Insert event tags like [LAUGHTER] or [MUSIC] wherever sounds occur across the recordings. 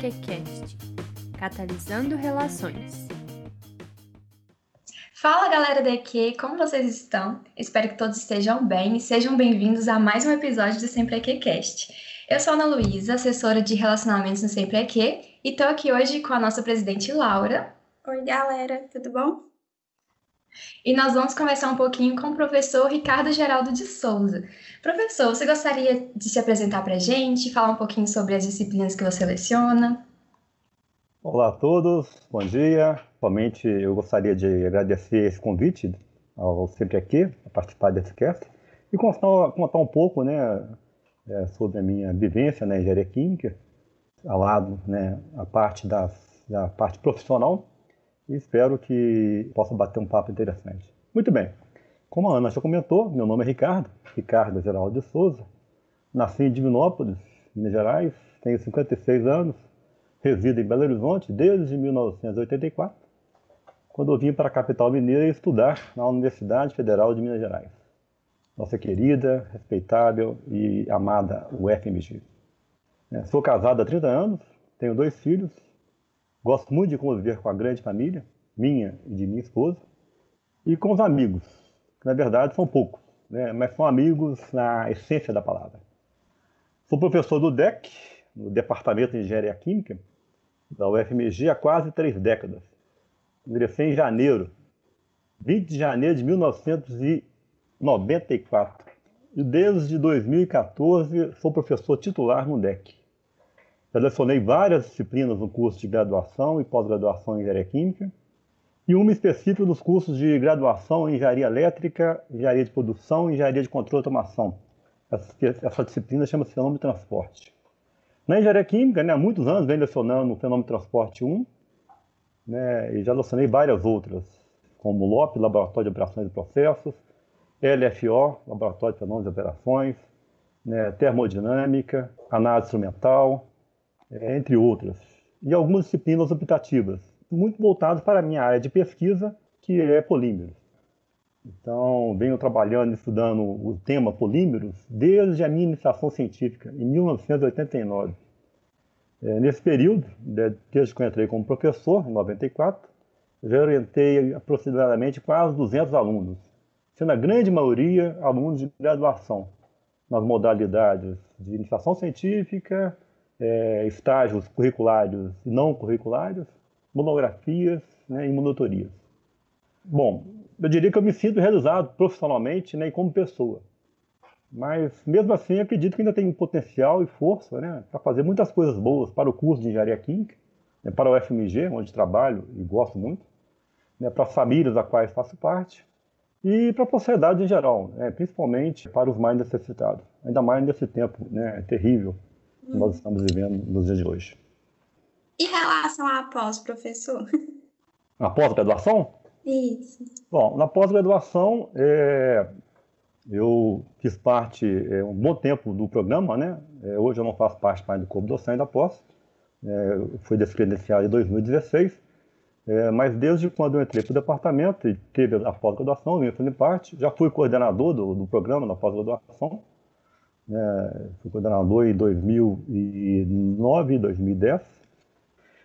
EQCast Catalisando Relações. Fala galera da EQ, como vocês estão? Espero que todos estejam bem e sejam bem-vindos a mais um episódio do Sempre EQCast. Eu sou a Ana Luísa, assessora de relacionamentos no Sempre EQ, e estou aqui hoje com a nossa presidente Laura. Oi galera, tudo bom? E nós vamos conversar um pouquinho com o professor Ricardo Geraldo de Souza. Professor, você gostaria de se apresentar para a gente, falar um pouquinho sobre as disciplinas que você leciona? Olá a todos, bom dia. Somente eu gostaria de agradecer esse convite ao Sempre Aqui, a participar desse cast, e contar, contar um pouco né, é, sobre a minha vivência na engenharia química, ao lado, né, a parte da parte profissional, e espero que possa bater um papo interessante. Muito bem, como a Ana já comentou, meu nome é Ricardo, Ricardo Geraldo de Souza. Nasci em Divinópolis, Minas Gerais, tenho 56 anos, resido em Belo Horizonte desde 1984, quando eu vim para a capital mineira estudar na Universidade Federal de Minas Gerais. Nossa querida, respeitável e amada UFMG. É, sou casado há 30 anos, tenho dois filhos, gosto muito de conviver com a grande família, minha e de minha esposa, e com os amigos, que na verdade são poucos, né? mas são amigos na essência da palavra. Sou professor do DEC, no Departamento de Engenharia Química, da UFMG há quase três décadas. Ingressei em janeiro, 20 de janeiro de 1994. E desde 2014 sou professor titular no DEC. Já lecionei várias disciplinas no curso de graduação e pós-graduação em Engenharia Química e uma específica dos cursos de graduação em engenharia elétrica, engenharia de produção e engenharia de controle e automação. Essa, essa disciplina chama-se fenômeno de transporte. Na engenharia química, né, há muitos anos venho lecionando o fenômeno de transporte 1, né, e já lecionei várias outras, como LOP, Laboratório de Operações e Processos, LFO, Laboratório de Fenômenos de Operações, né, Termodinâmica, Análise Instrumental, entre outras. E algumas disciplinas optativas, muito voltados para a minha área de pesquisa, que é polímeros. Então, venho trabalhando, estudando o tema polímeros desde a minha iniciação científica, em 1989. É, nesse período, desde que eu entrei como professor, em 94, já orientei aproximadamente quase 200 alunos, sendo a grande maioria alunos de graduação, nas modalidades de iniciação científica, é, estágios curriculares e não curriculares, monografias né, e monotorias. Bom, eu diria que eu me sinto realizado profissionalmente né, e como pessoa. Mas, mesmo assim, acredito que ainda tenho potencial e força né, para fazer muitas coisas boas para o curso de Engenharia Química, né, para o FMG, onde trabalho e gosto muito, né, para as famílias da quais faço parte e para a sociedade em geral, né, principalmente para os mais necessitados, ainda mais nesse tempo né, terrível que nós estamos vivendo nos dias de hoje. E relação à pós, professor? Na pós-graduação? Isso. Bom, na pós-graduação, é, eu fiz parte é, um bom tempo do programa, né? É, hoje eu não faço parte mais do corpo docente da pós. É, fui descredenciado em 2016, é, mas desde quando eu entrei para o departamento e teve a pós-graduação, eu vim fazendo parte, já fui coordenador do, do programa na pós-graduação, né? fui coordenador em 2009 e 2010,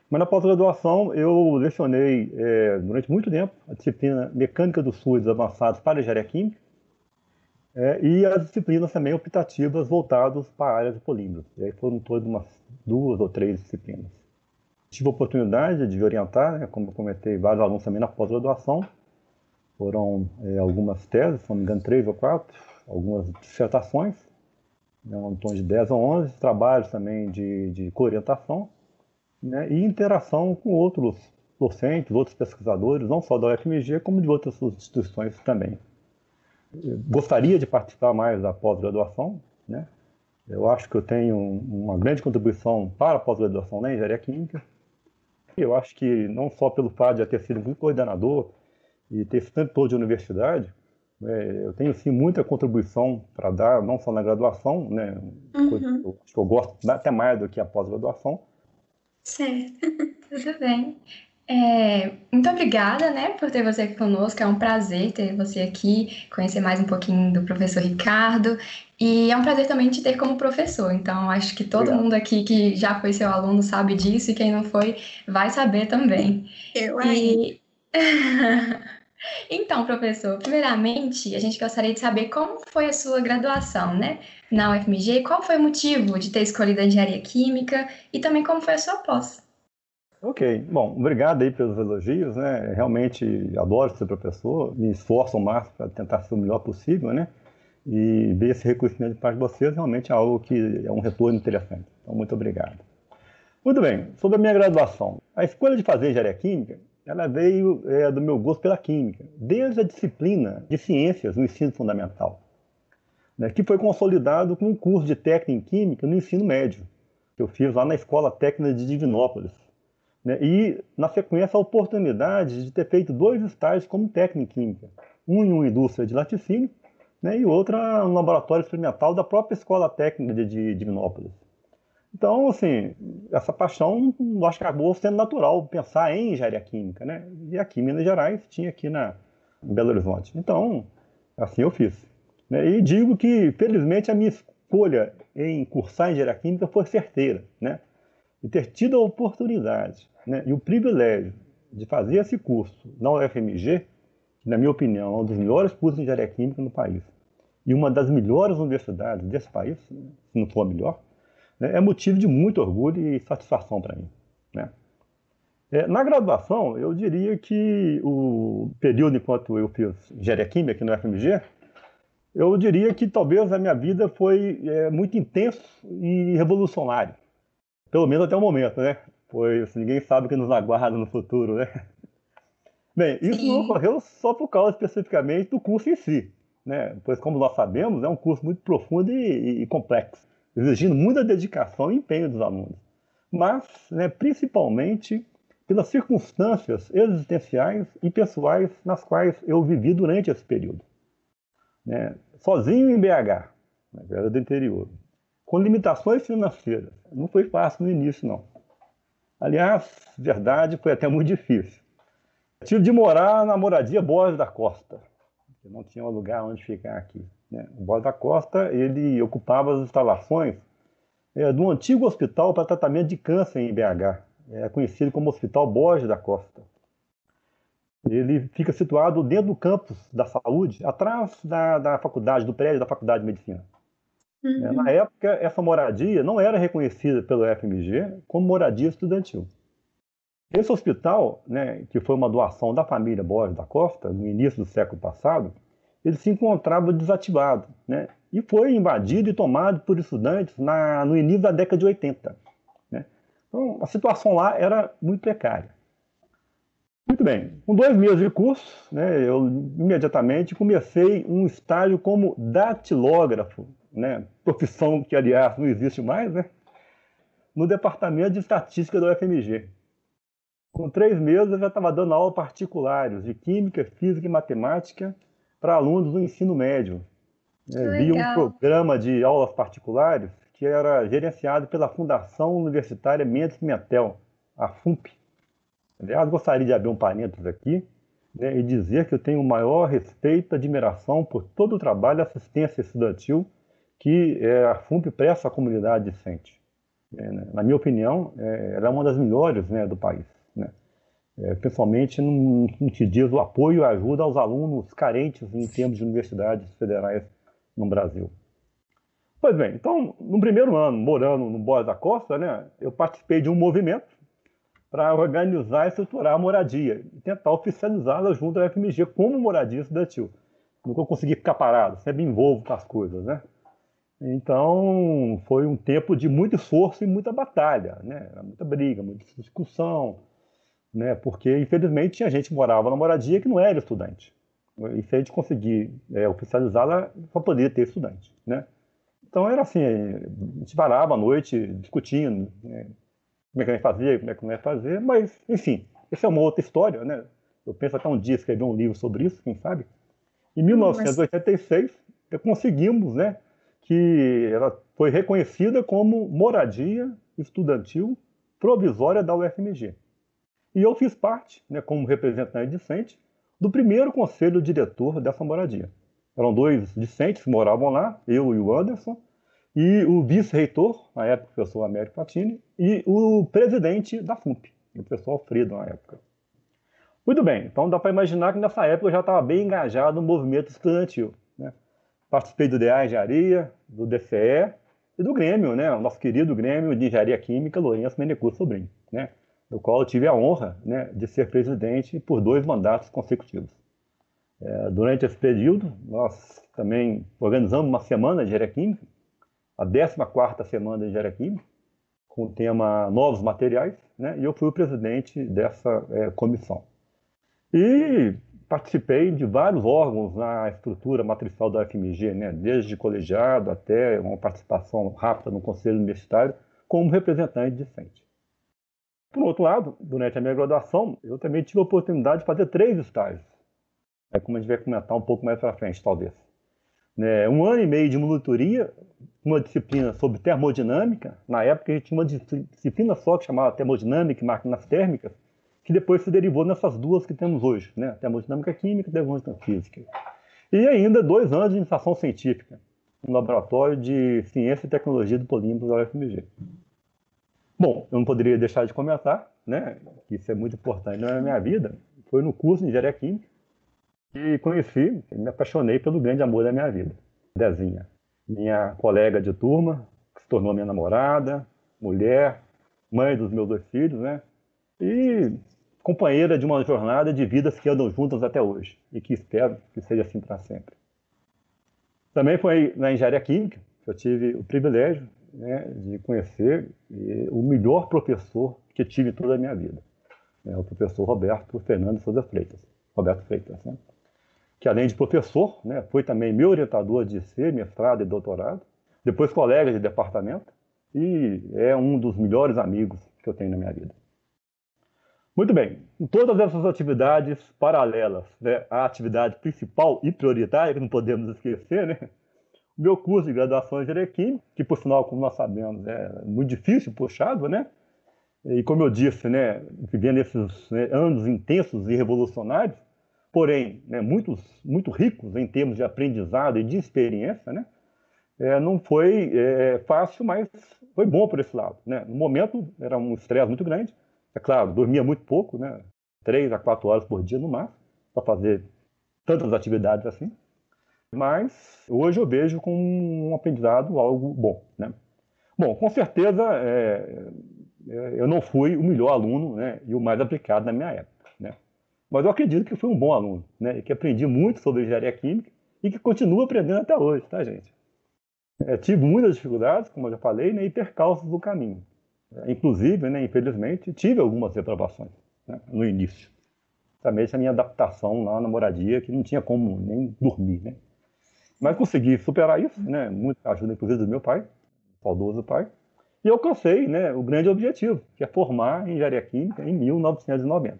mas na pós-graduação eu lecionei é, durante muito tempo a disciplina Mecânica dos Fluidos Avançados para Engenharia Química é, e as disciplinas também optativas voltadas para a área de polímeros. E aí foram todas umas duas ou três disciplinas. Tive a oportunidade de orientar, né, como eu comentei, vários alunos também na pós-graduação. Foram é, algumas teses, se não me engano, três ou quatro, algumas dissertações, né, um tom de 10 ou 11, trabalhos também de, de co-orientação né, e interação com outros docentes, outros pesquisadores, não só da UFMG, como de outras instituições também. Eu gostaria de participar mais da pós-graduação, né? Eu acho que eu tenho uma grande contribuição para a pós-graduação na engenharia química. Eu acho que não só pelo fato de eu ter sido muito coordenador e ter esse tempo todo de universidade, é, eu tenho sim muita contribuição para dar, não só na graduação, né? Uhum. Coisa que eu, eu gosto até mais do que a pós-graduação, Certo. [LAUGHS] Tudo bem. É, muito obrigada, né, por ter você aqui conosco. É um prazer ter você aqui, conhecer mais um pouquinho do professor Ricardo. E é um prazer também te ter como professor. Então, acho que todo Obrigado. mundo aqui que já foi seu aluno sabe disso e quem não foi vai saber também. Eu aí. E... [LAUGHS] então, professor, primeiramente, a gente gostaria de saber como foi a sua graduação, né, na UFMG, qual foi o motivo de ter escolhido a engenharia química e também como foi a sua pós. Ok, bom, obrigado aí pelos elogios, né? Realmente adoro ser professor, me esforço ao máximo para tentar ser o melhor possível, né? E ver esse reconhecimento de vocês realmente é algo que é um retorno interessante. Então, muito obrigado. Muito bem, sobre a minha graduação. A escolha de fazer engenharia química, ela veio é, do meu gosto pela química, desde a disciplina de ciências no ensino fundamental, né, que foi consolidado com um curso de técnica em química no ensino médio, que eu fiz lá na Escola Técnica de Divinópolis, né? E, na sequência, a oportunidade de ter feito dois estágios como técnico em química. Um em uma indústria de laticínio né? e outra um laboratório experimental da própria Escola Técnica de, de, Minópolis. Então, assim, essa paixão, acho que acabou sendo natural pensar em engenharia química, né? E aqui em Minas Gerais tinha aqui na, em Belo Horizonte. Então, assim eu fiz. Né? E digo que, felizmente, a minha escolha em cursar engenharia química foi certeira, né? E ter tido a oportunidade né, e o privilégio de fazer esse curso na UFMG, que, na minha opinião, é um dos melhores cursos de engenharia química no país, e uma das melhores universidades desse país, se não for a melhor, é motivo de muito orgulho e satisfação para mim. Né? É, na graduação, eu diria que o período enquanto eu fiz engenharia química aqui no UFMG, eu diria que talvez a minha vida foi é, muito intenso e revolucionário. Pelo menos até o momento, né? pois ninguém sabe o que nos aguarda no futuro, né? [LAUGHS] Bem, isso Sim. não ocorreu só por causa especificamente do curso em si, né? Pois, como nós sabemos, é um curso muito profundo e, e complexo, exigindo muita dedicação e empenho dos alunos. Mas, né, principalmente pelas circunstâncias existenciais e pessoais nas quais eu vivi durante esse período. Né? Sozinho em BH, na né, do interior, com limitações financeiras. Não foi fácil no início, não. Aliás, verdade, foi até muito difícil. Tive de morar na moradia Borges da Costa, que não tinha um lugar onde ficar aqui. Né? O Borges da Costa ele ocupava as instalações é, do antigo hospital para tratamento de câncer em BH, é conhecido como Hospital Borges da Costa. Ele fica situado dentro do campus da saúde, atrás da, da faculdade, do prédio da Faculdade de Medicina. Uhum. Na época, essa moradia não era reconhecida pelo FMG como moradia estudantil. Esse hospital, né, que foi uma doação da família Borges da Costa, no início do século passado, ele se encontrava desativado né, e foi invadido e tomado por estudantes na, no início da década de 80. Né. Então, a situação lá era muito precária. Muito bem, com dois meses de curso, né, eu imediatamente comecei um estágio como datilógrafo né, profissão que, aliás, não existe mais, né, no departamento de estatística da UFMG. Com três meses, eu já estava dando aula particulares de química, física e matemática para alunos do ensino médio. É, vi um programa de aulas particulares que era gerenciado pela Fundação Universitária Mendes Pimentel, a FUMP. Aliás, gostaria de abrir um parênteses aqui né, e dizer que eu tenho o maior respeito e admiração por todo o trabalho de assistência estudantil que é, a FUMP presta à comunidade discente. É, né? Na minha opinião, é, ela é uma das melhores né, do país. É, principalmente no, no que diz o apoio e ajuda aos alunos carentes em termos de universidades federais no Brasil. Pois bem, então, no primeiro ano, morando no Borges da Costa, né, eu participei de um movimento para organizar e estruturar a moradia e tentar oficializá-la junto à FMG como moradia estudantil. Nunca consegui ficar parado, sempre envolvo com as coisas, né? Então, foi um tempo de muito esforço e muita batalha, né? muita briga, muita discussão, né? porque, infelizmente, tinha gente que morava na moradia que não era estudante. E se a gente conseguir é, oficializá-la, só poderia ter estudante. Né? Então, era assim, a gente parava à noite discutindo né? como é que a gente fazia, como é que não ia fazer, mas, enfim, essa é uma outra história. Né? Eu penso até um dia escrever um livro sobre isso, quem sabe. Em 1986, mas... conseguimos né, que ela foi reconhecida como moradia estudantil provisória da UFMG. E eu fiz parte, né, como representante discente, do primeiro conselho diretor dessa moradia. Eram dois discentes que moravam lá, eu e o Anderson, e o vice-reitor, na época o professor Américo Patini, e o presidente da FUMP, o professor Alfredo, na época. Muito bem, então dá para imaginar que nessa época eu já estava bem engajado no movimento estudantil. Né? Participei do DA Engenharia, do DCE e do Grêmio, né? o nosso querido Grêmio de Engenharia Química, Lourenço Menecur Sobrinho, né? Do qual eu tive a honra né, de ser presidente por dois mandatos consecutivos. É, durante esse período, nós também organizamos uma semana de engenharia química, a 14ª semana de engenharia química, com o tema Novos Materiais, né, e eu fui o presidente dessa é, comissão. E participei de vários órgãos na estrutura matricial da UFMG, né, desde colegiado até uma participação rápida no conselho universitário, como representante discente. Por outro lado, durante a minha graduação, eu também tive a oportunidade de fazer três estágios. É como a gente vai comentar um pouco mais para frente, talvez. Né, um ano e meio de monitoria, uma disciplina sobre termodinâmica. Na época, a gente tinha uma disciplina só que chamava termodinâmica e máquinas térmicas, que depois se derivou nessas duas que temos hoje, né? termodinâmica química e termodinâmica física. E ainda dois anos de iniciação científica, no Laboratório de Ciência e Tecnologia do Polímero da UFMG. Bom, eu não poderia deixar de comentar, né, isso é muito importante na minha vida, foi no curso de Engenharia Química que conheci, me apaixonei pelo grande amor da minha vida, Dezinha. Minha colega de turma, que se tornou minha namorada, mulher, mãe dos meus dois filhos, né? E companheira de uma jornada de vidas que andam juntas até hoje e que espero que seja assim para sempre. Também foi na engenharia química que eu tive o privilégio né, de conhecer o melhor professor que tive toda a minha vida, né, o professor Roberto Fernando Souza Freitas, Roberto Freitas, né, que além de professor, né, foi também meu orientador de ser mestrado e doutorado, depois colega de departamento e é um dos melhores amigos que eu tenho na minha vida. Muito bem, em todas essas atividades paralelas né, à atividade principal e prioritária, que não podemos esquecer, né, meu curso de graduação em engenharia química, que por sinal, como nós sabemos, é muito difícil, puxado, né? E como eu disse, né, vivendo esses né, anos intensos e revolucionários, porém, né, muitos, muito ricos em termos de aprendizado e de experiência, né? É, não foi é, fácil, mas foi bom por esse lado. Né? No momento, era um estresse muito grande, é claro, dormia muito pouco, né? Três a quatro horas por dia no máximo, para fazer tantas atividades assim. Mas hoje eu vejo com um aprendizado algo bom, né? Bom, com certeza é, é, eu não fui o melhor aluno né, e o mais aplicado na minha época, né? Mas eu acredito que fui um bom aluno, né? E que aprendi muito sobre engenharia química e que continuo aprendendo até hoje, tá, gente? É, tive muitas dificuldades, como eu já falei, né, e percalços do caminho. Inclusive, né, infelizmente, tive algumas reprovações né, no início. Também a minha adaptação lá na moradia, que não tinha como nem dormir. Né? Mas consegui superar isso, né, muita ajuda, inclusive, do meu pai, saudoso pai, e alcancei né, o grande objetivo, que é formar em engenharia química em 1990.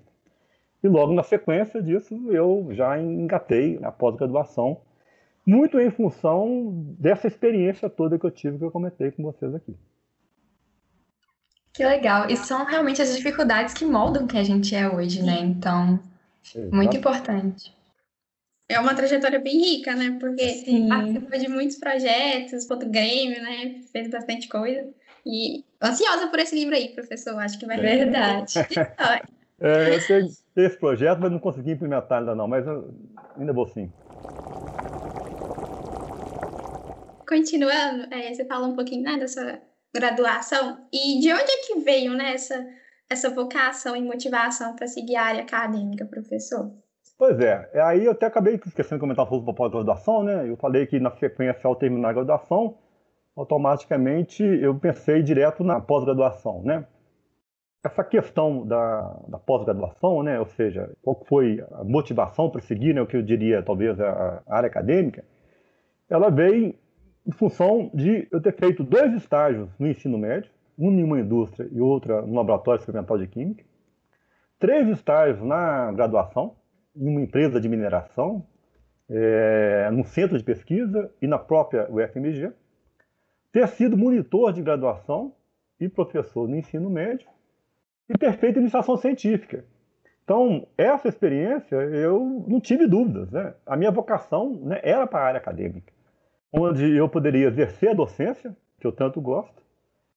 E logo na sequência disso, eu já engatei a pós-graduação, muito em função dessa experiência toda que eu tive, que eu comentei com vocês aqui. Que legal. E são realmente as dificuldades que moldam quem a gente é hoje, né? Então, Exato. muito importante. É uma trajetória bem rica, né? Porque Sim. participou de muitos projetos, do Grêmio, né? Fez bastante coisa. E ansiosa por esse livro aí, professor. Acho que vai ser verdade. [LAUGHS] é, eu tenho esse projeto, mas não consegui implementar ainda não, mas ainda vou sim. Continuando, é, você fala um pouquinho né, dessa graduação. E de onde é que veio né, essa, essa vocação e motivação para seguir a área acadêmica, professor? Pois é, aí eu até acabei esquecendo de comentar sobre pós-graduação, né? Eu falei que na sequência, ao terminar a graduação, automaticamente eu pensei direto na pós-graduação, né? Essa questão da, da pós-graduação, né? Ou seja, qual foi a motivação para seguir, né? O que eu diria, talvez, a, a área acadêmica, ela veio em função de eu ter feito dois estágios no ensino médio, um em uma indústria e outra no laboratório experimental de química, três estágios na graduação, em uma empresa de mineração, é, no centro de pesquisa e na própria UFMG, ter sido monitor de graduação e professor no ensino médio, e ter feito iniciação científica. Então, essa experiência, eu não tive dúvidas. Né? A minha vocação né, era para a área acadêmica, onde eu poderia exercer a docência, que eu tanto gosto,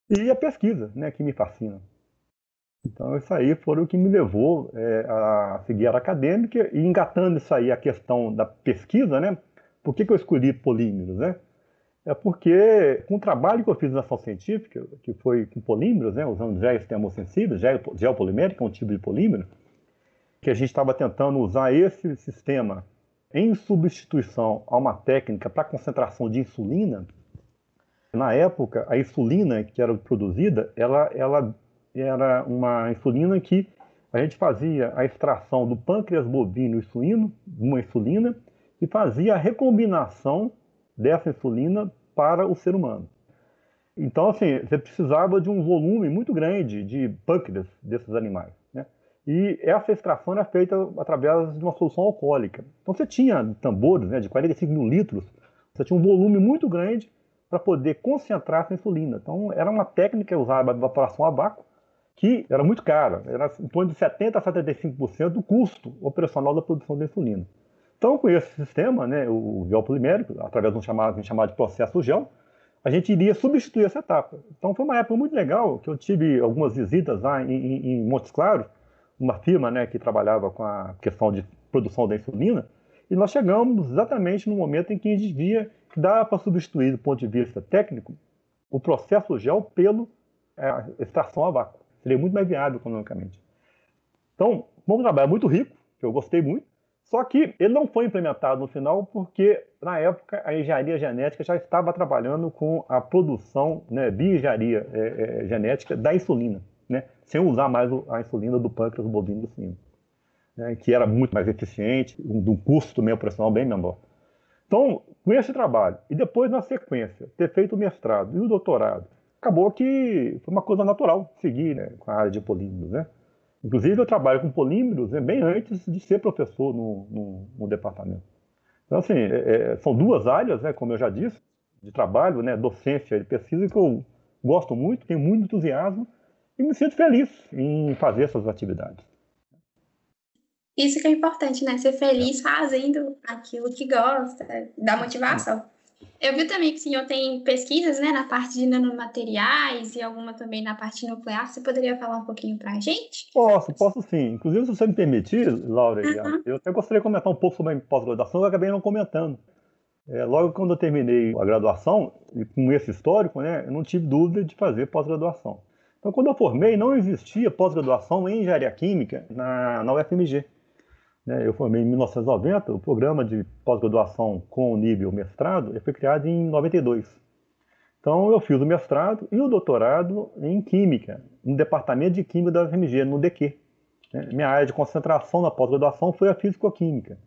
e a pesquisa, né, que me fascina. Então, isso aí foi o que me levou é, a seguir a área acadêmica e engatando isso aí, a questão da pesquisa, né? Por que, que eu escolhi polímeros, né? É porque com o trabalho que eu fiz na ação científica, que foi com polímeros, né, usando géis termossensíveis, gel, gel polimérico, um tipo de polímero, que a gente estava tentando usar esse sistema em substituição a uma técnica para concentração de insulina. Na época, a insulina que era produzida, ela, ela era uma insulina que a gente fazia a extração do pâncreas bovino e suíno, uma insulina, e fazia a recombinação dessa insulina para o ser humano. Então, assim, você precisava de um volume muito grande de pâncreas desses animais. Né? E essa extração era feita através de uma solução alcoólica. Então, você tinha tambores né, de 45 mil litros, você tinha um volume muito grande para poder concentrar essa insulina. Então, era uma técnica usada de evaporação a vácuo, que era muito cara, era em torno de 70% a 75% do custo operacional da produção da insulina. Então, com esse sistema, né, o gel polimérico, através de um chamado, chamado de processo gel, a gente iria substituir essa etapa. Então, foi uma época muito legal, que eu tive algumas visitas lá em, em, em Montes Claros, uma firma né, que trabalhava com a questão de produção da insulina, e nós chegamos exatamente no momento em que a gente via que dava para substituir, do ponto de vista técnico, o processo gel pelo é, extração a vácuo seria muito mais viável economicamente. Então, foi um trabalho muito rico, que eu gostei muito, só que ele não foi implementado no final porque, na época, a engenharia genética já estava trabalhando com a produção, né, bioengenharia é, é, genética da insulina, né, sem usar mais a insulina do pâncreas bovino do suíno, né, que era muito mais eficiente, de um custo também operacional bem menor. Então, com esse trabalho, e depois, na sequência, ter feito o mestrado e o doutorado, acabou que foi uma coisa natural seguir né, com a área de polímeros. Né? Inclusive, eu trabalho com polímeros né, bem antes de ser professor no, no, no departamento. Então, assim, é, é, são duas áreas, né, como eu já disse, de trabalho, né, docência e pesquisa, que eu gosto muito, tenho muito entusiasmo e me sinto feliz em fazer essas atividades. Isso que é importante, né? Ser feliz fazendo aquilo que gosta, dá motivação. Eu vi também que o senhor tem pesquisas né, na parte de nanomateriais e alguma também na parte nuclear. Você poderia falar um pouquinho para a gente? Posso, posso sim. Inclusive, se você me permitir, Laura, uhum. eu até gostaria de comentar um pouco sobre a pós-graduação, eu acabei não comentando. É, logo quando eu terminei a graduação, e com esse histórico, né, eu não tive dúvida de fazer pós-graduação. Então, quando eu formei, não existia pós-graduação em engenharia química na, na UFMG. Né? Eu formei em 1990, o programa de pós-graduação com nível mestrado foi criado em 92. Então eu fiz o mestrado e o doutorado em Química, no Departamento de Química da UFMG, no DQ. Né? Minha área de concentração na pós-graduação foi a Físico-Química.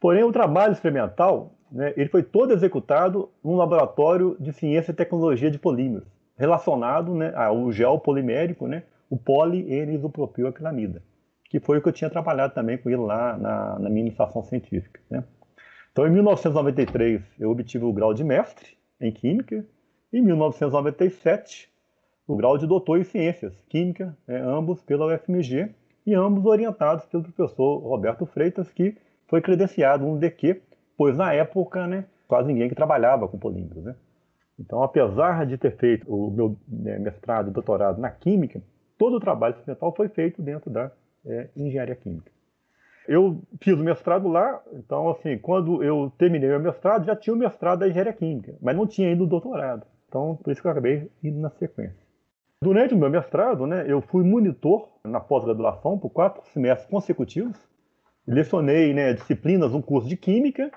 Porém, o trabalho experimental né, ele foi todo executado num laboratório de ciência e tecnologia de polímeros, relacionado né, ao gel polimérico, né, o poli-N-isopropilacrinamida que foi o que eu tinha trabalhado também com ele lá na, na minha iniciação científica. Né? Então, em 1993, eu obtive o grau de mestre em Química, e em 1997, o grau de doutor em Ciências, Química, né, ambos pela UFMG, e ambos orientados pelo professor Roberto Freitas, que foi credenciado no DQ, pois na época, né, quase ninguém que trabalhava com polímeros. Né? Então, apesar de ter feito o meu né, mestrado e doutorado na Química, todo o trabalho experimental foi feito dentro da é, engenharia química. Eu fiz o mestrado lá, então, assim, quando eu terminei meu mestrado, já tinha o mestrado da engenharia química, mas não tinha ainda o doutorado. Então, por isso que eu acabei indo na sequência. Durante o meu mestrado, né, eu fui monitor na pós-graduação por quatro semestres consecutivos. Lecionei né, disciplinas, um curso de Química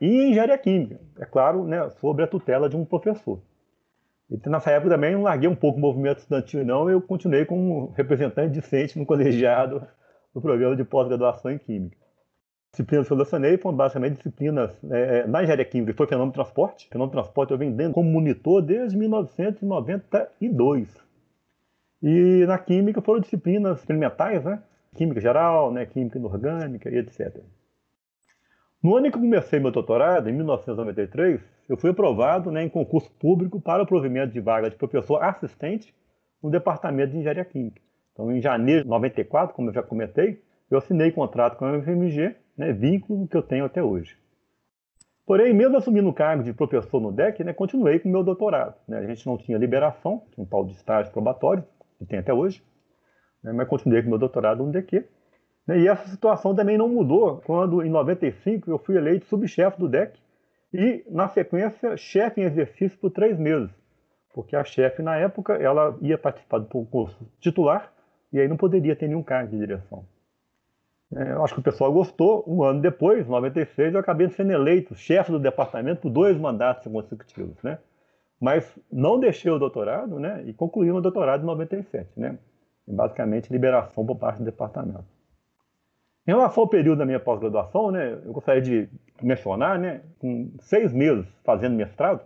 e Engenharia Química, é claro, né, sob a tutela de um professor. E nessa época também não larguei um pouco o movimento estudantil, não. Eu continuei como representante discente no colegiado do programa de pós-graduação em Química. Disciplinas que eu lecionei foram basicamente disciplinas é, na engenharia química, foi fenômeno de transporte. Fenômeno de transporte eu venho como monitor desde 1992. E na química foram disciplinas experimentais, né? Química geral, né? química inorgânica e etc. No ano em que comecei meu doutorado, em 1993, eu fui aprovado né, em concurso público para o provimento de vaga de professor assistente no departamento de engenharia química. Então, em janeiro de 94, como eu já comentei, eu assinei contrato com a UFMG, né, vínculo que eu tenho até hoje. Porém, mesmo assumindo o cargo de professor no DEC, né, continuei com o meu doutorado. Né? A gente não tinha liberação, tinha um pau de estágio probatório, que tem até hoje, né, mas continuei com o meu doutorado no DQ. Né, e essa situação também não mudou quando, em 95, eu fui eleito subchefe do DEC e, na sequência, chefe em exercício por três meses, porque a chefe, na época, ela ia participar do concurso titular e aí não poderia ter nenhum cargo de direção. É, eu acho que o pessoal gostou. Um ano depois, em 96, eu acabei sendo eleito chefe do departamento por dois mandatos consecutivos, né? Mas não deixei o doutorado, né? E concluí o doutorado em 97, né? basicamente, liberação por parte do departamento. Em relação ao período da minha pós-graduação, né? Eu gostaria de mencionar, né? Com seis meses fazendo mestrado,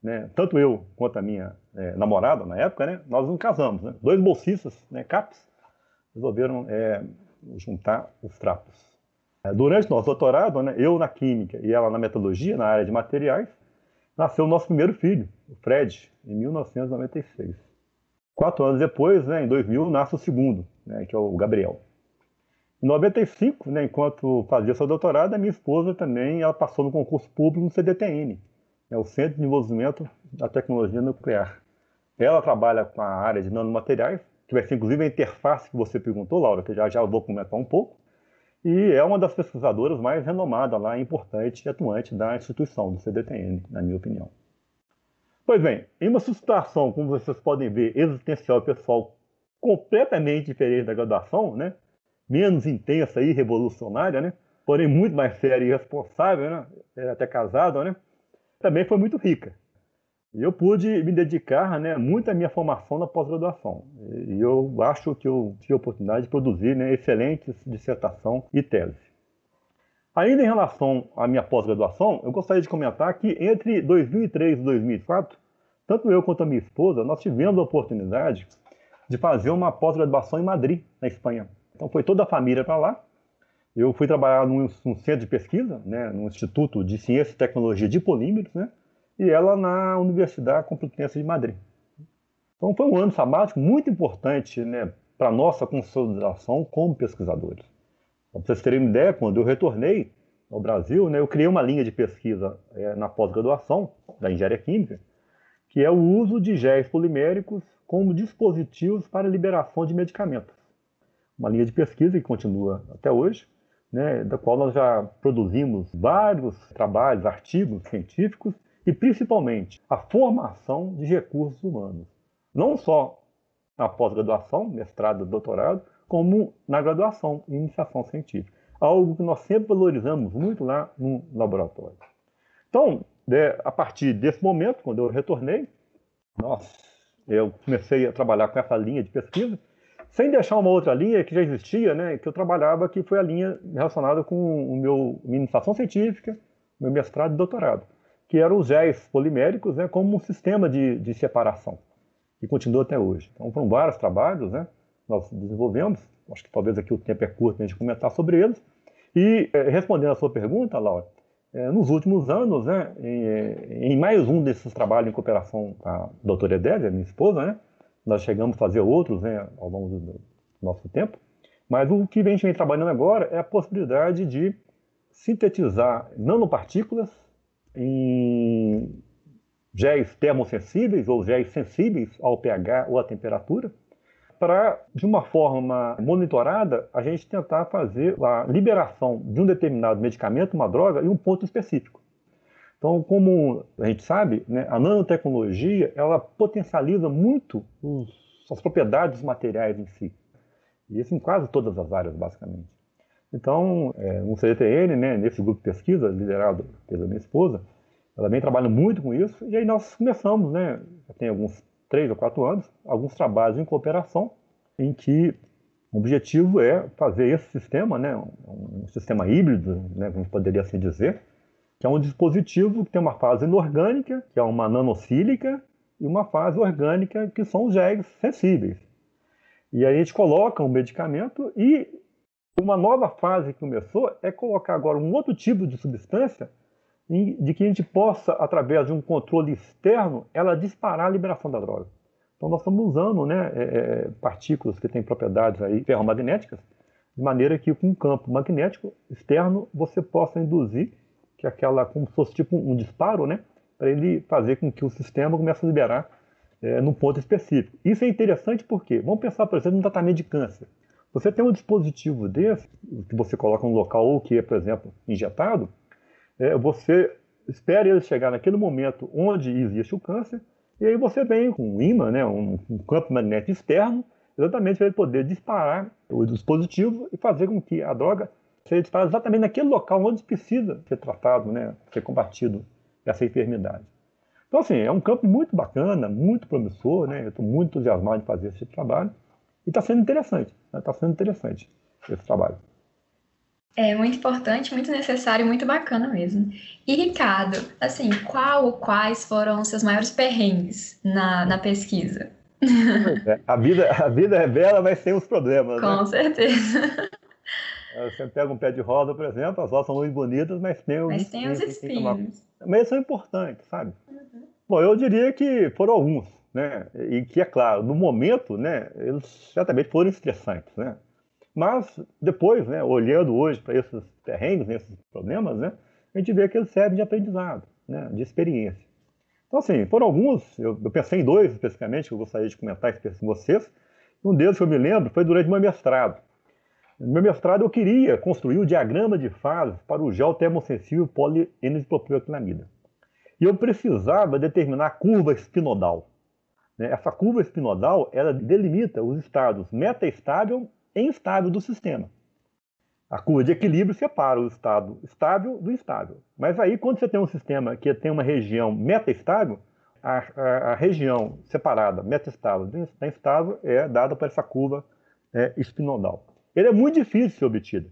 né? Tanto eu quanto a minha é, namorada na época, né? Nós nos casamos, né? Dois bolsistas, né? CAPES, resolveram é, juntar os trapos. É, durante nosso doutorado, né, eu na química e ela na metodologia, na área de materiais, nasceu o nosso primeiro filho, o Fred, em 1996. Quatro anos depois, né, em 2000, nasce o segundo, né, que é o Gabriel. Em 95, né, enquanto fazia seu doutorado, a minha esposa também ela passou no concurso público no CDTN, né, o Centro de Desenvolvimento da Tecnologia Nuclear. Ela trabalha com a área de nanomateriais que vai ser inclusive a interface que você perguntou, Laura, que já já vou comentar um pouco, e é uma das pesquisadoras mais renomadas lá, importante e atuante da instituição, do CDTN, na minha opinião. Pois bem, em uma situação, como vocês podem ver, existencial e pessoal completamente diferente da graduação, né? Menos intensa e revolucionária, né? porém muito mais séria e responsável, né? Era até casado, né? também foi muito rica. E eu pude me dedicar né, muito à minha formação na pós-graduação. E eu acho que eu tive a oportunidade de produzir né, excelentes dissertação e tese. Ainda em relação à minha pós-graduação, eu gostaria de comentar que entre 2003 e 2004, tanto eu quanto a minha esposa, nós tivemos a oportunidade de fazer uma pós-graduação em Madrid, na Espanha. Então foi toda a família para lá. Eu fui trabalhar num, num, centro de pesquisa, né, no Instituto de Ciência e Tecnologia de Polímeros, né, e ela na Universidade Complutense de Madrid. Então foi um ano sabático muito importante né, para a nossa consolidação como pesquisadores. Para vocês terem uma ideia, quando eu retornei ao Brasil, né, eu criei uma linha de pesquisa é, na pós-graduação da engenharia química, que é o uso de géis poliméricos como dispositivos para liberação de medicamentos. Uma linha de pesquisa que continua até hoje, né, da qual nós já produzimos vários trabalhos, artigos científicos e principalmente a formação de recursos humanos. Não só na pós-graduação, mestrado, doutorado, como na graduação e iniciação científica. Algo que nós sempre valorizamos muito lá no laboratório. Então, né, a partir desse momento, quando eu retornei, nossa, eu comecei a trabalhar com essa linha de pesquisa, sem deixar uma outra linha que já existia, né, que eu trabalhava, que foi a linha relacionada com o meu iniciação científica, meu mestrado e doutorado que eram os géis poliméricos né, como um sistema de, de separação, e continua até hoje. Então foram vários trabalhos, né, nós desenvolvemos, acho que talvez aqui o tempo é curto para a gente comentar sobre eles, e é, respondendo a sua pergunta, Laura, é, nos últimos anos, né, em, em, mais um desses trabalhos em cooperação com a doutora Edélia, minha esposa, né, nós chegamos a fazer outros né, ao longo do, nosso tempo, mas o que a gente vem trabalhando agora é a possibilidade de sintetizar nanopartículas em géis termosensíveis ou géis sensíveis ao pH ou à temperatura, para, de uma forma monitorada, a gente tentar fazer a liberação de um determinado medicamento, uma droga, em um ponto específico. Então, como a gente sabe, né, a nanotecnologia ela potencializa muito os, as propriedades dos materiais em si. E isso em quase todas as áreas, basicamente. Então, é, no CDTN, né, nesse grupo de pesquisa, liderado pela minha esposa, ela vem trabalhando muito com isso, e aí nós começamos, né, já tem alguns três ou quatro anos, alguns trabalhos em cooperação, em que o objetivo é fazer esse sistema, né, um sistema híbrido, né, como poderia assim dizer, que é um dispositivo que tem uma fase inorgânica, que é uma nanocílica, e uma fase orgânica, que são os géis sensíveis. E aí a gente coloca um medicamento e uma nova fase que começou é colocar agora um outro tipo de substância de que a gente possa, através de um controle externo, ela disparar a liberação da droga. Então nós estamos usando né, é, é, partículas que têm propriedades aí ferromagnéticas, de maneira que com um campo magnético externo você possa induzir que aquela, como se fosse tipo um disparo, né, para ele fazer com que o sistema comece a liberar é, num ponto específico. Isso é interessante porque, vamos pensar, por exemplo, no tratamento de câncer. Você tem um dispositivo desse, que você coloca no local ou que é, por exemplo, injetado, é, você espera ele chegar naquele momento onde existe o câncer, e aí você vem com um imã, né, um, um campo magnético externo, exatamente para ele poder disparar o dispositivo e fazer com que a droga seja disparada exatamente naquele local onde precisa ser tratado, né, ser combatido essa enfermidade. Então, assim, é um campo muito bacana, muito promissor, né? Eu estou muito entusiasmado de fazer esse trabalho. E está sendo interessante, está né? Tá sendo interessante esse trabalho. É muito importante, muito necessário e muito bacana mesmo. E Ricardo, assim, qual ou quais foram os seus maiores perrengues na, na pesquisa? É, a, vida, a vida é bela, mas tem os problemas. Com né? certeza. Você pega um pé de roda, por exemplo, as rodas são muito bonitas, mas tem os, mas tem os espinhos. Mas eles são importantes, sabe? Uhum. Bom, eu diria que foram alguns, né? E que, é claro, no momento, né, eles certamente foram estressantes, né? Mas depois, né, olhando hoje para esses terrenos, né, esses problemas, né, a gente vê que eles servem de aprendizado, né, de experiência. Então, assim, foram alguns, eu, eu pensei em dois especificamente, que eu gostaria de comentar com vocês. Um deles que eu me lembro foi durante meu mestrado. No meu mestrado eu queria construir o diagrama de fases para o gel termosensível polienidipropioaclinamida. E eu precisava determinar a curva espinodal. Né? Essa curva espinodal, ela delimita os estados metaestável e instável do sistema. A curva de equilíbrio separa o estado estável do instável. Mas aí, quando você tem um sistema que tem uma região metaestável, a, a, a região separada, metaestável da instável, é dada por essa curva é, espinodal. Ele é muito difícil de ser obtido.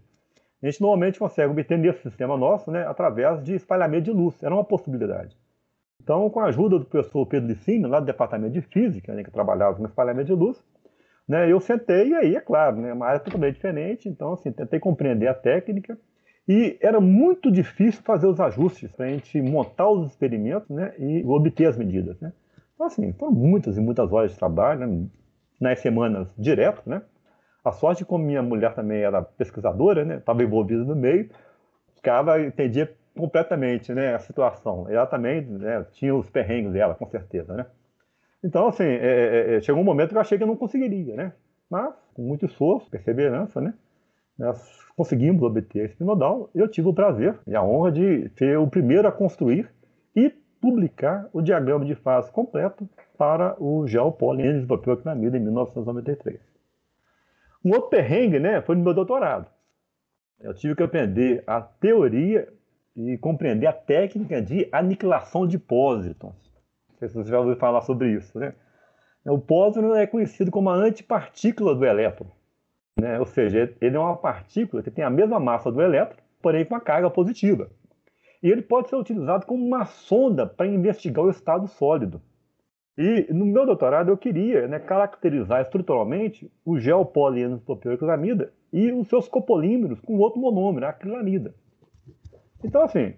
A gente normalmente consegue obter nesse sistema nosso né, através de espalhamento de luz. Era uma possibilidade. Então, com a ajuda do professor Pedro Licínio, lá do departamento de física, né, que trabalhava no espalhamento de luz, né, eu sentei e aí, é claro, né, uma área totalmente diferente, então, assim, tentei compreender a técnica e era muito difícil fazer os ajustes para a gente montar os experimentos né, e obter as medidas. Né. Então, assim, foram muitas e muitas horas de trabalho, né, nas semanas direto, né, a sorte, como minha mulher também era pesquisadora, né, estava envolvida no meio, ficava, entendia completamente né, a situação. Ela também né, tinha os perrengues dela, com certeza. Né? Então, assim, é, é, é, chegou um momento que eu achei que eu não conseguiria, né? Mas, com muito esforço, perseverança, né? Nós conseguimos obter esse nodal e eu tive o prazer e a honra de ser o primeiro a construir e publicar o diagrama de fase completo para o gel polienidipropioaclinamida em 1993. Um outro perrengue né, foi no meu doutorado. Eu tive que aprender a teoria e compreender a técnica de aniquilação de pósitons. Não sei se você já ouviu falar sobre isso. Né? O pósitron é conhecido como a antipartícula do elétron. Né? Ou seja, ele é uma partícula que tem a mesma massa do elétron, porém com uma carga positiva. E ele pode ser utilizado como uma sonda para investigar o estado sólido. E no meu doutorado eu queria né, caracterizar estruturalmente o gel polienopropioacrilamida e os seus copolímeros com outro monômero, a acrilamida. Então, assim,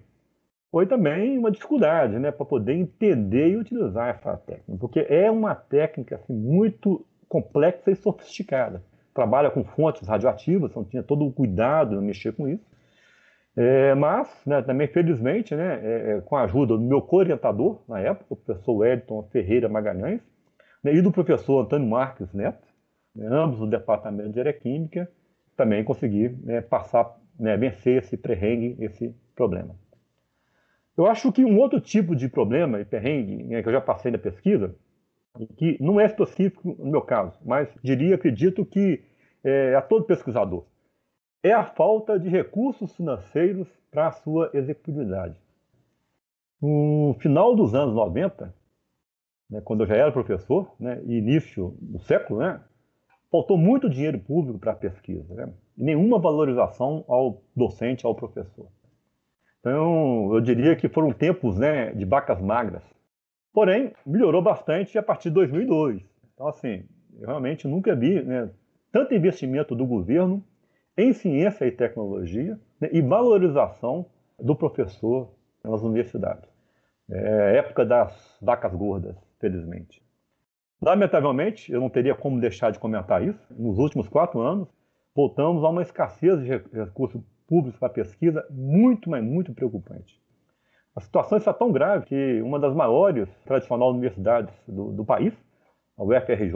foi também uma dificuldade né, para poder entender e utilizar essa técnica, porque é uma técnica assim, muito complexa e sofisticada. Trabalha com fontes radioativas, então tinha todo o cuidado em mexer com isso. É, mas, né, também, felizmente, né, é, é, com a ajuda do meu co-orientador, na época, o professor Wellington Ferreira Magalhães, né, e do professor Antônio Marques Neto, né, ambos do departamento de aeroquímica, também consegui né, passar, né, vencer esse perrengue, esse problema. Eu acho que um outro tipo de problema e perrengue que eu já passei na pesquisa, que não é específico no meu caso, mas diria, acredito que é a todo pesquisador, é a falta de recursos financeiros para a sua executividade. No final dos anos 90, né, quando eu já era professor, né, início do século, né, faltou muito dinheiro público para a pesquisa, né, e nenhuma valorização ao docente, ao professor. Então, eu diria que foram tempos né, de vacas magras. Porém, melhorou bastante a partir de 2002. Então, assim, eu realmente nunca vi né, tanto investimento do governo em ciência e tecnologia né, e valorização do professor nas universidades. É época das vacas gordas, felizmente. Lamentavelmente, eu não teria como deixar de comentar isso. Nos últimos quatro anos, voltamos a uma escassez de recursos públicos para pesquisa muito, mas muito preocupante. A situação está tão grave que uma das maiores tradicionais universidades do, do país, a UFRJ,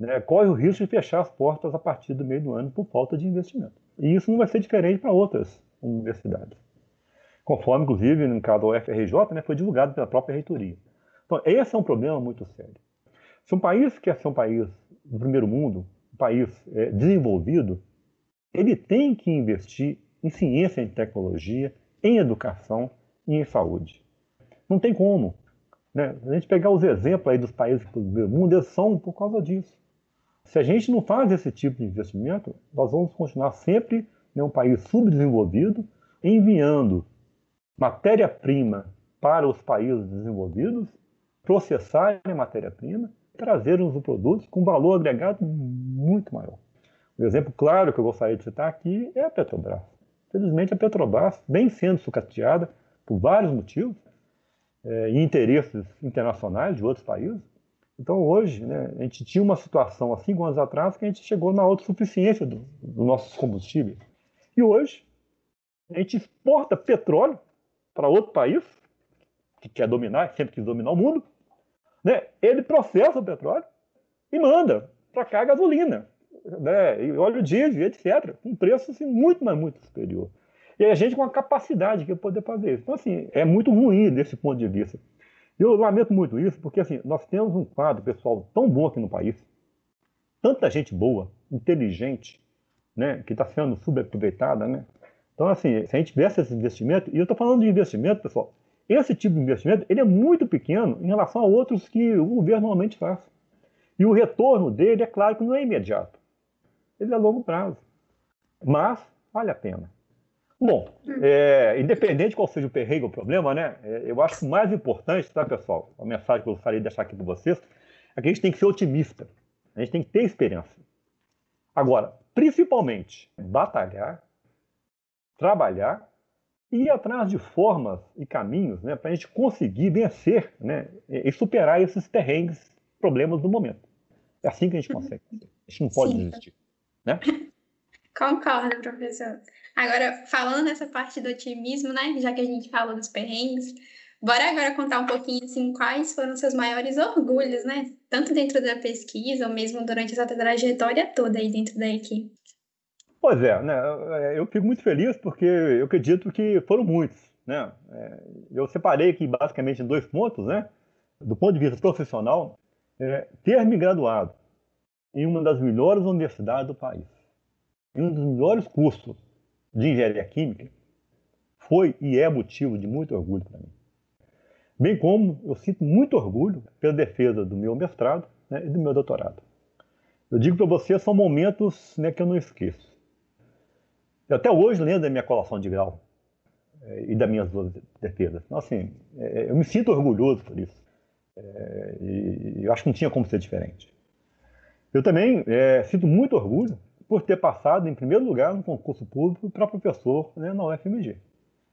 né, corre o risco de fechar as portas a partir do meio do ano por falta de investimento. E isso não vai ser diferente para outras universidades. Conforme, inclusive, no caso da UFRJ, né, foi divulgado pela própria reitoria. Então, esse é um problema muito sério. Se um país quer ser um país do primeiro mundo, um país é, desenvolvido, ele tem que investir em ciência e tecnologia, em educação e em saúde. Não tem como. Né? A gente pegar os exemplos aí dos países do primeiro mundo, eles são por causa disso. Se a gente não faz esse tipo de investimento, nós vamos continuar sempre né, um país subdesenvolvido, enviando matéria-prima para os países desenvolvidos, processarem a matéria-prima, trazerem os produtos com valor agregado muito maior. Um exemplo claro que eu gostaria de citar aqui é a Petrobras. Felizmente, a Petrobras vem sendo sucateada por vários motivos é, e interesses internacionais de outros países. Então, hoje, né, a gente tinha uma situação há cinco anos atrás que a gente chegou na autossuficiência dos do nossos combustíveis. E hoje, a gente exporta petróleo para outro país, que quer dominar, sempre quis dominar o mundo, né? ele processa o petróleo e manda para cá a gasolina, né? e óleo diesel, etc., com um preço assim, muito, mas muito superior. E a gente com a capacidade de poder fazer isso. Então, assim, é muito ruim desse ponto de vista. Eu lamento muito isso, porque assim, nós temos um quadro pessoal tão bom aqui no país, tanta gente boa, inteligente, né, que está sendo subaproveitada, né? Então, assim, se a gente tivesse esse investimento, e eu estou falando de investimento, pessoal, esse tipo de investimento ele é muito pequeno em relação a outros que o governo normalmente faz. E o retorno dele, é claro que não é imediato. Ele é a longo prazo. Mas vale a pena. Bom, é, independente qual seja o perrengue ou o problema, né? É, eu acho que o mais importante, tá, pessoal? A mensagem que eu gostaria de deixar aqui para vocês é que a gente tem que ser otimista. A gente tem que ter esperança. Agora, principalmente, batalhar trabalhar e ir atrás de formas e caminhos né, para a gente conseguir vencer né, e superar esses perrengues, problemas do momento. É assim que a gente consegue. A gente não pode Sim. desistir. Né? Concordo, professor. Agora, falando nessa parte do otimismo, né, já que a gente falou dos perrengues, bora agora contar um pouquinho assim, quais foram seus maiores orgulhos, né? Tanto dentro da pesquisa ou mesmo durante essa trajetória toda aí dentro da equipe. Pois é, né? eu fico muito feliz porque eu acredito que foram muitos. Né? É, eu separei aqui basicamente em dois pontos, né? do ponto de vista profissional, é, ter me graduado em uma das melhores universidades do país, um dos melhores cursos de engenharia química, foi e é motivo de muito orgulho para mim. Bem como eu sinto muito orgulho pela defesa do meu mestrado né, e do meu doutorado. Eu digo para você, são momentos né, que eu não esqueço. Eu até hoje lembro da minha colação de grau é, e das minhas duas defesas. Então, assim, é, eu me sinto orgulhoso por isso. É, e eu acho que não tinha como ser diferente. Eu também sinto muito orgulho por ter passado em primeiro lugar no concurso público para professor né, na UFMG.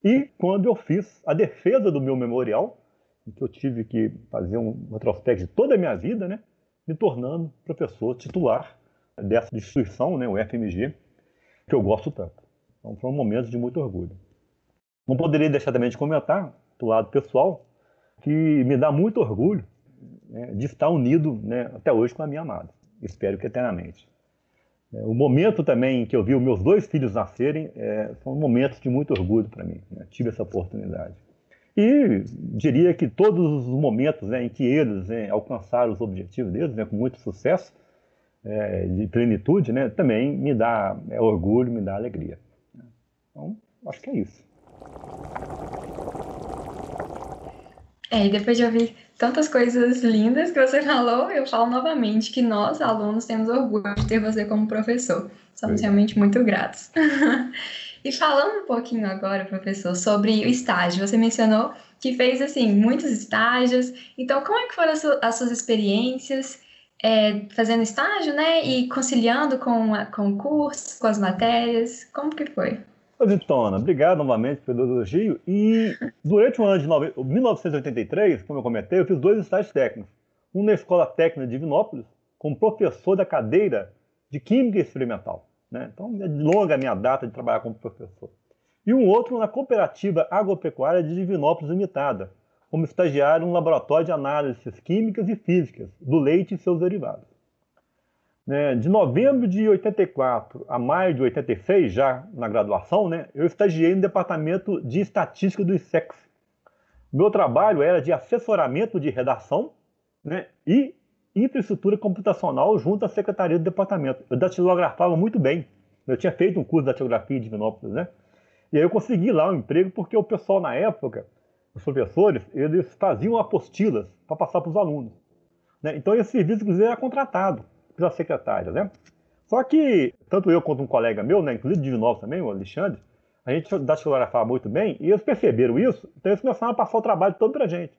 E quando eu fiz a defesa do meu memorial, em que eu tive que fazer um retrospecto de toda a minha vida, né, me tornando professor titular dessa instituição, né, o FMG, que eu gosto tanto. Então foram momentos de muito orgulho. Não poderia deixar também de comentar, do lado pessoal, que me dá muito orgulho né, de estar unido né, até hoje com a minha amada. Espero que eternamente. É, o momento também que eu vi os meus dois filhos nascerem é, são momentos de muito orgulho para mim. Né? Tive essa oportunidade. E diria que todos os momentos né, em que eles né, alcançaram os objetivos deles, né, com muito sucesso, é, de plenitude, né, também me dá é, orgulho, me dá alegria. Então, acho que é isso. É, e depois de ouvir tantas coisas lindas que você [LAUGHS] falou, eu falo novamente que nós, alunos, temos orgulho de ter você como professor. Somos realmente muito gratos. [LAUGHS] e falando um pouquinho agora, professor, sobre o estágio, você mencionou que fez, assim, muitos estágios. Então, como é que foram as, suas experiências é, fazendo estágio, né? E conciliando com, com o curso, com as matérias? Como que foi? Vitona, obrigado novamente pelo elogio. E durante o ano de 1983, como eu comentei, eu fiz dois estágios técnicos. um na Escola Técnica de Divinópolis, como professor da cadeira de Química Experimental. Né? Então, é longa a minha data de trabalhar como professor. E um outro na Cooperativa Agropecuária de Divinópolis Limitada, como estagiário no Laboratório de Análises Químicas e Físicas do leite e seus derivados. Né, de novembro de 84 a maio de 86, já na graduação, né, eu estagiei no Departamento de Estatística do ISEX. Meu trabalho era de assessoramento de redação né, e infraestrutura computacional junto à secretaria do departamento. Eu datilografava muito bem. Eu tinha feito um curso de datilografia em Divinópolis, né? E aí eu consegui lá um emprego porque o pessoal na época, os professores, eles faziam apostilas para passar para os alunos. Né? Então esse serviço, inclusive, era contratado pela secretária, né? Só que, tanto eu quanto um colega meu, né, inclusive de Divinópolis também, o Alexandre, a gente datilografava muito bem, e eles perceberam isso, então eles começaram a passar o trabalho todo para a gente.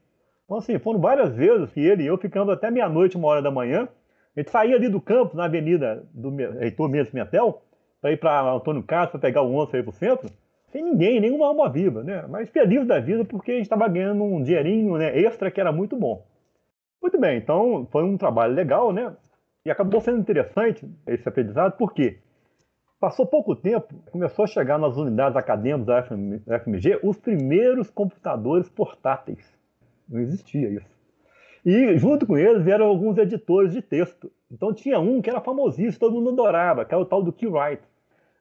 Então, assim, foram várias vezes que ele e eu ficamos até meia-noite, uma hora da manhã, a gente saía ali do campo, na avenida do Heitor Mendes Pimentel, para ir para Antônio Carlos, para pegar o ônibus para ir para o centro, sem ninguém, nenhuma alma viva, né? Mas feliz da vida porque a gente estava ganhando um dinheirinho né, extra que era muito bom. Muito bem, então foi um trabalho legal, né? E acabou sendo interessante esse aprendizado, porque passou pouco tempo, começou a chegar nas unidades acadêmicas da FMG os primeiros computadores portáteis. Não existia isso. E junto com eles vieram alguns editores de texto. Então tinha um que era famosíssimo, todo mundo adorava, que era o tal do Keywrite.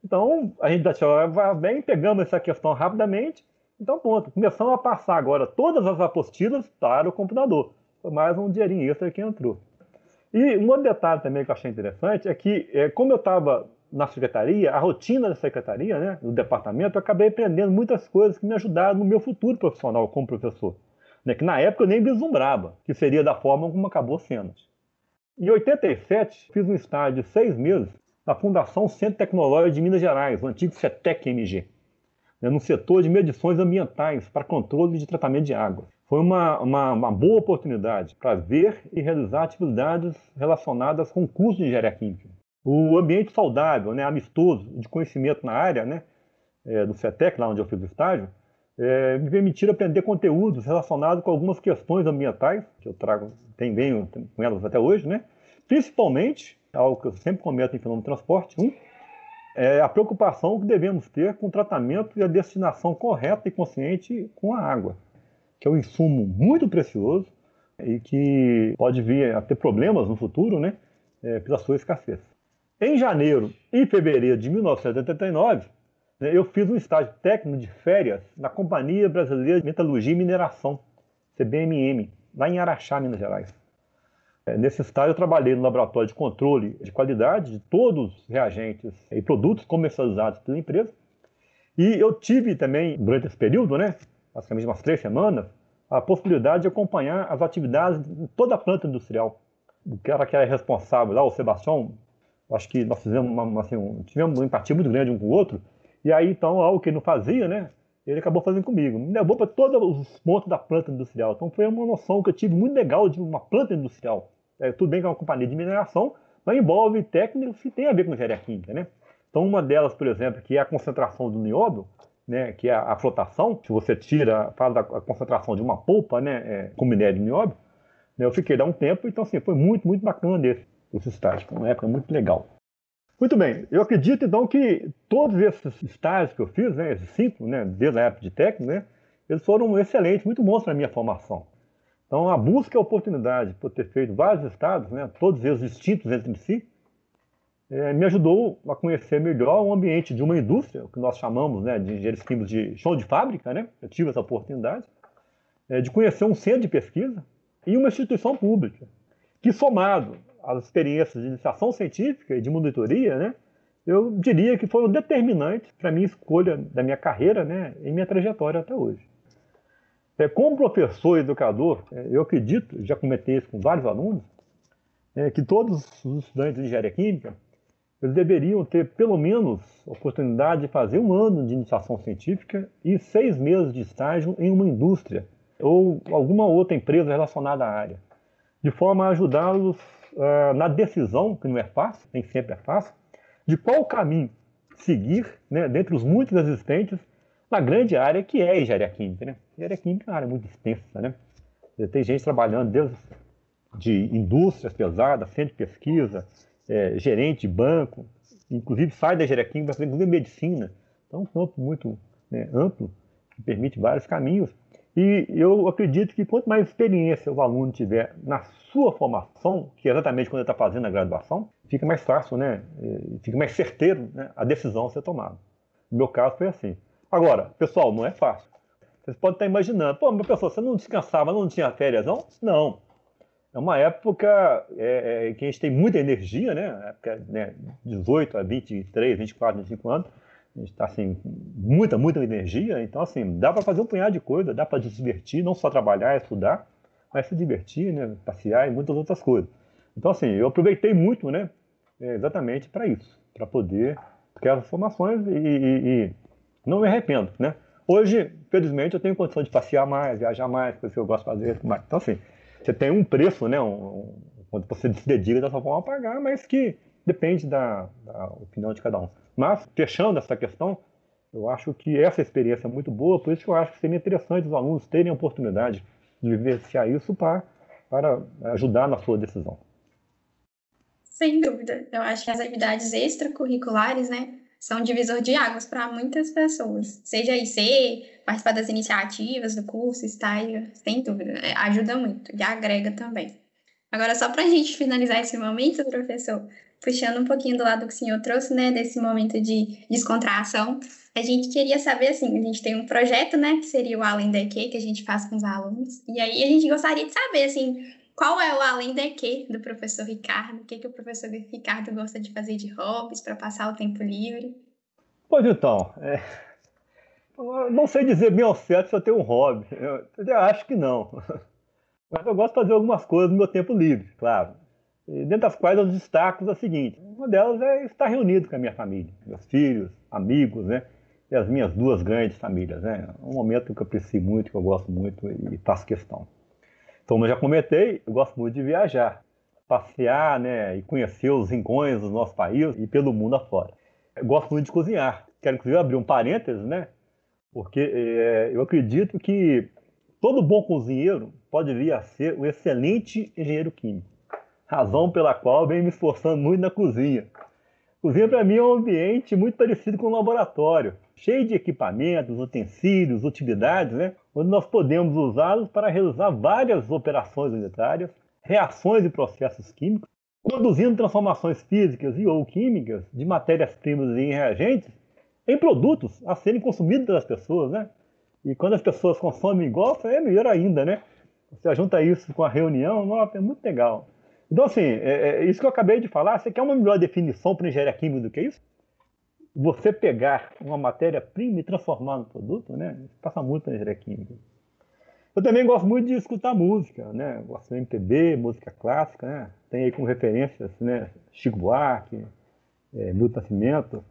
Então a gente já bem, pegamos essa questão rapidamente. Então, ponto. Começamos a passar agora todas as apostilas para o computador. Foi mais um dinheirinho extra que entrou. E um outro detalhe também que eu achei interessante é que, é, como eu estava na secretaria, a rotina da secretaria, né, do departamento, eu acabei aprendendo muitas coisas que me ajudaram no meu futuro profissional como professor. Né, que na época eu nem vislumbrava que seria da forma como acabou sendo. Em 87, fiz um estágio de seis meses na Fundação Centro Tecnológico de Minas Gerais, o antigo CETEC-MG, né, no setor de medições ambientais para controle de tratamento de água foi uma, uma, uma boa oportunidade para ver e realizar atividades relacionadas com o curso de engenharia química. O ambiente saudável, né, amistoso, de conhecimento na área né, é, do CETEC, lá onde eu fiz o estágio, é, me permitiram aprender conteúdos relacionados com algumas questões ambientais, que eu trago, tem, venho com elas até hoje, né? principalmente, algo que eu sempre comento em fenômeno de transporte, um, é a preocupação que devemos ter com o tratamento e a destinação correta e consciente com a água que é um insumo muito precioso e que pode vir a ter problemas no futuro, né, é, pela sua escassez. Em janeiro e fevereiro de 1989, né, eu fiz um estágio técnico de férias na Companhia Brasileira de Metalurgia e Mineração, CBMM, lá em Araxá, Minas Gerais. É, nesse estágio eu trabalhei no laboratório de controle de qualidade de todos os reagentes e produtos comercializados pela empresa. E eu tive também, durante esse período, né, basicamente umas três semanas, a possibilidade de acompanhar as atividades de toda a planta industrial. O cara que era responsável lá, o Sebastião, acho que nós fizemos uma, assim, um, tivemos uma empatia muito grande um com o outro, e aí então algo que ele não fazia, né? Ele acabou fazendo comigo. Me levou para todos os pontos da planta industrial. Então foi uma noção que eu tive muito legal de uma planta industrial. É, tudo bem que é uma companhia de mineração, mas envolve técnicas que tem a ver com engenharia química, né? Então uma delas, por exemplo, que é a concentração do nióbio, né, que é a, flotação, se você tira, faz a, concentração de uma polpa, né, é, com minério de nióbio, né, eu fiquei lá um tempo, então assim, foi muito, muito bacana esse, esse estágio, foi uma época muito legal. Muito bem, eu acredito então que todos esses estágios que eu fiz, né, esses cinco, né, desde a época de técnico, né, eles foram excelentes, muito bons para a minha formação. Então a busca e a oportunidade por ter feito vários estados, né, todos eles distintos entre si, é, me ajudou a conhecer melhor o ambiente de uma indústria, o que nós chamamos né, de engenheiros químicos de show de fábrica, né? eu tive essa oportunidade, é, de conhecer um centro de pesquisa e uma instituição pública, que somado às experiências de iniciação científica e de monitoria, né, eu diria que foram determinantes para a minha escolha da minha carreira né, e minha trajetória até hoje. É, como professor e educador, é, eu acredito, já comentei isso com vários alunos, é, que todos os estudantes de engenharia química eles deveriam ter pelo menos oportunidade de fazer um ano de iniciação científica e seis meses de estágio em uma indústria ou alguma outra empresa relacionada à área, de forma a ajudá-los uh, na decisão, que não é fácil, nem sempre é fácil, de qual caminho seguir, né, dentre os muitos existentes, na grande área que é a engenharia química. Né? Engenharia química é uma área muito extensa. Né? Tem gente trabalhando desde de indústrias pesadas, centro de pesquisa, é, gerente de banco, inclusive sai da química para fazer medicina. Então, é um campo muito né, amplo, que permite vários caminhos. E eu acredito que quanto mais experiência o aluno tiver na sua formação, que é exatamente quando ele está fazendo a graduação, fica mais fácil, né? Fica mais certeiro né, a decisão a ser tomada. No meu caso foi assim. Agora, pessoal, não é fácil. Vocês podem estar imaginando, pô, meu pessoal, você não descansava, não tinha férias, não? Não. É uma época é, é, que a gente tem muita energia, né? Época, né, 18 a 23, 24, 25 anos. A gente está assim, muita, muita energia. Então, assim, dá para fazer um punhado de coisa, dá para se divertir, não só trabalhar, estudar, mas se divertir, né? Passear e muitas outras coisas. Então, assim, eu aproveitei muito, né? Exatamente para isso, para poder criar as formações e, e, e, não me arrependo, né? Hoje, felizmente, eu tenho condição de passear mais, viajar mais, coisas que eu gosto de fazer. Mais. Então, assim, você tem um preço, né? Um, quando você se dedica dessa forma a pagar, mas que depende da, da, opinião de cada um. Mas, fechando essa questão, eu acho que essa experiência é muito boa, por isso que eu acho que seria interessante os alunos terem a oportunidade de vivenciar isso para, para ajudar na sua decisão. Sem dúvida. Eu acho que as atividades extracurriculares, né, são divisor de águas para muitas pessoas. Seja IC, participar das iniciativas do curso, estágio, sem dúvida. É, ajuda muito e agrega também. Agora, só para a gente finalizar esse momento, professor, puxando um pouquinho do lado que o senhor trouxe, né, desse momento de descontração, a gente queria saber, assim, a gente tem um projeto, né, que seria o Além da EQ, que a gente faz com os alunos, e aí a gente gostaria de saber, assim, qual é o além da EQ do professor Ricardo? O que, que o professor Ricardo gosta de fazer de hobbies para passar o tempo livre? Pois então, é... não sei dizer bem ao certo se eu tenho um hobby. Eu, eu acho que não. [LAUGHS] Mas eu gosto de fazer algumas coisas no meu tempo livre, claro. E dentro das quais eu destaco a seguinte: uma delas é estar reunido com a minha família, meus filhos, amigos, né? E as minhas duas grandes famílias, né? Um momento que eu aprecio muito, que eu gosto muito e faço questão. Como eu já comentei, eu gosto muito de viajar, passear né, e conhecer os rincões do nosso país e pelo mundo afora. Eu gosto muito de cozinhar. Quero, inclusive, abrir um parênteses, né? Porque é, eu acredito que todo bom cozinheiro pode vir a ser um excelente engenheiro químico. Razão pela qual venho me esforçando muito na cozinha. Cozinha, para mim, é um ambiente muito parecido com um laboratório, cheio de equipamentos, utensílios, utilidades, né? onde nós podemos usá-los para realizar várias operações unitárias, reações e processos químicos, produzindo transformações físicas e ou químicas de matérias-primas e reagentes em produtos a serem consumidos pelas pessoas, né? E quando as pessoas consomem igual, é melhor ainda, né? Você junta isso com a reunião, é muito legal. Então, assim, é, é isso que eu acabei de falar, você quer uma melhor definição para engenharia química do que isso? Você pegar uma matéria-prima e transformar no produto, né? Passa muito na engenharia química. Eu também gosto muito de escutar música, né? Gosto de MPB, música clássica, né? Tem aí como referências, né? Chico Buarque, é, Milton Nascimento,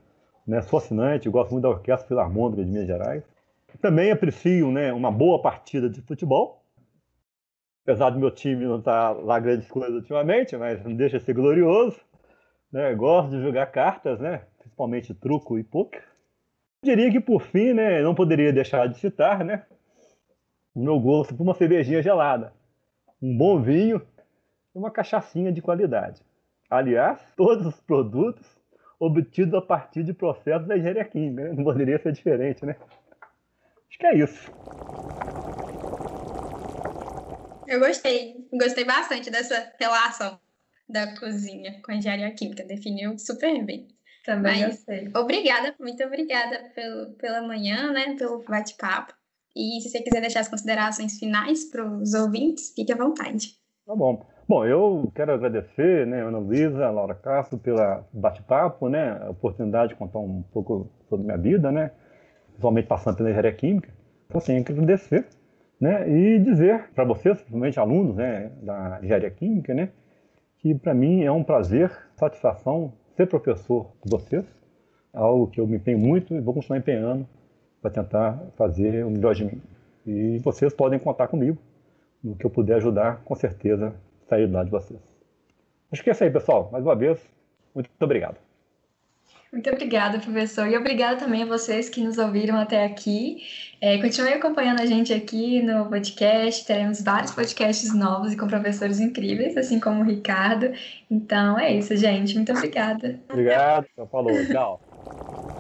né? Sou assinante, gosto muito da Orquestra Filarmônica de Minas Gerais. Também aprecio, né? Uma boa partida de futebol, apesar do meu time não estar tá lá grandes coisas ultimamente, mas não deixa de ser glorioso. Né? Gosto de jogar cartas, né? Principalmente truco e poker. Diria que, por fim, né, não poderia deixar de citar né, o meu gosto por uma cervejinha gelada, um bom vinho e uma cachaçinha de qualidade. Aliás, todos os produtos obtidos a partir de processos da engenharia química. Né? Não poderia ser diferente, né? Acho que é isso. Eu gostei, gostei bastante dessa relação da cozinha com a engenharia química. Definiu super bem. Também Mas, gostei. Obrigada, muito obrigada pelo, pela manhã, né? Pelo bate-papo. E se você quiser deixar as considerações finais para os ouvintes, fique à vontade. Tá bom. Bom, eu quero agradecer, né, Ana Luísa, Laura Castro, pela bate-papo, né, a oportunidade de contar um pouco sobre minha vida, né, principalmente passando pela engenharia química. Então, assim, eu quero agradecer, né, e dizer para vocês, principalmente alunos, né, da engenharia química, né, que para mim é um prazer, satisfação ser professor de vocês, é algo que eu me empenho muito e vou continuar empenhando para tentar fazer o melhor de mim. E vocês podem contar comigo no que eu puder ajudar, com certeza sair do lado de vocês. Acho que é isso aí, pessoal. Mais uma vez, muito obrigado. Muito obrigada, professor. E obrigada também a vocês que nos ouviram até aqui. É, continue acompanhando a gente aqui no podcast. Teremos vários podcasts novos e com professores incríveis, assim como o Ricardo. Então é isso, gente. Muito obrigada. Obrigado. Falou. Tchau.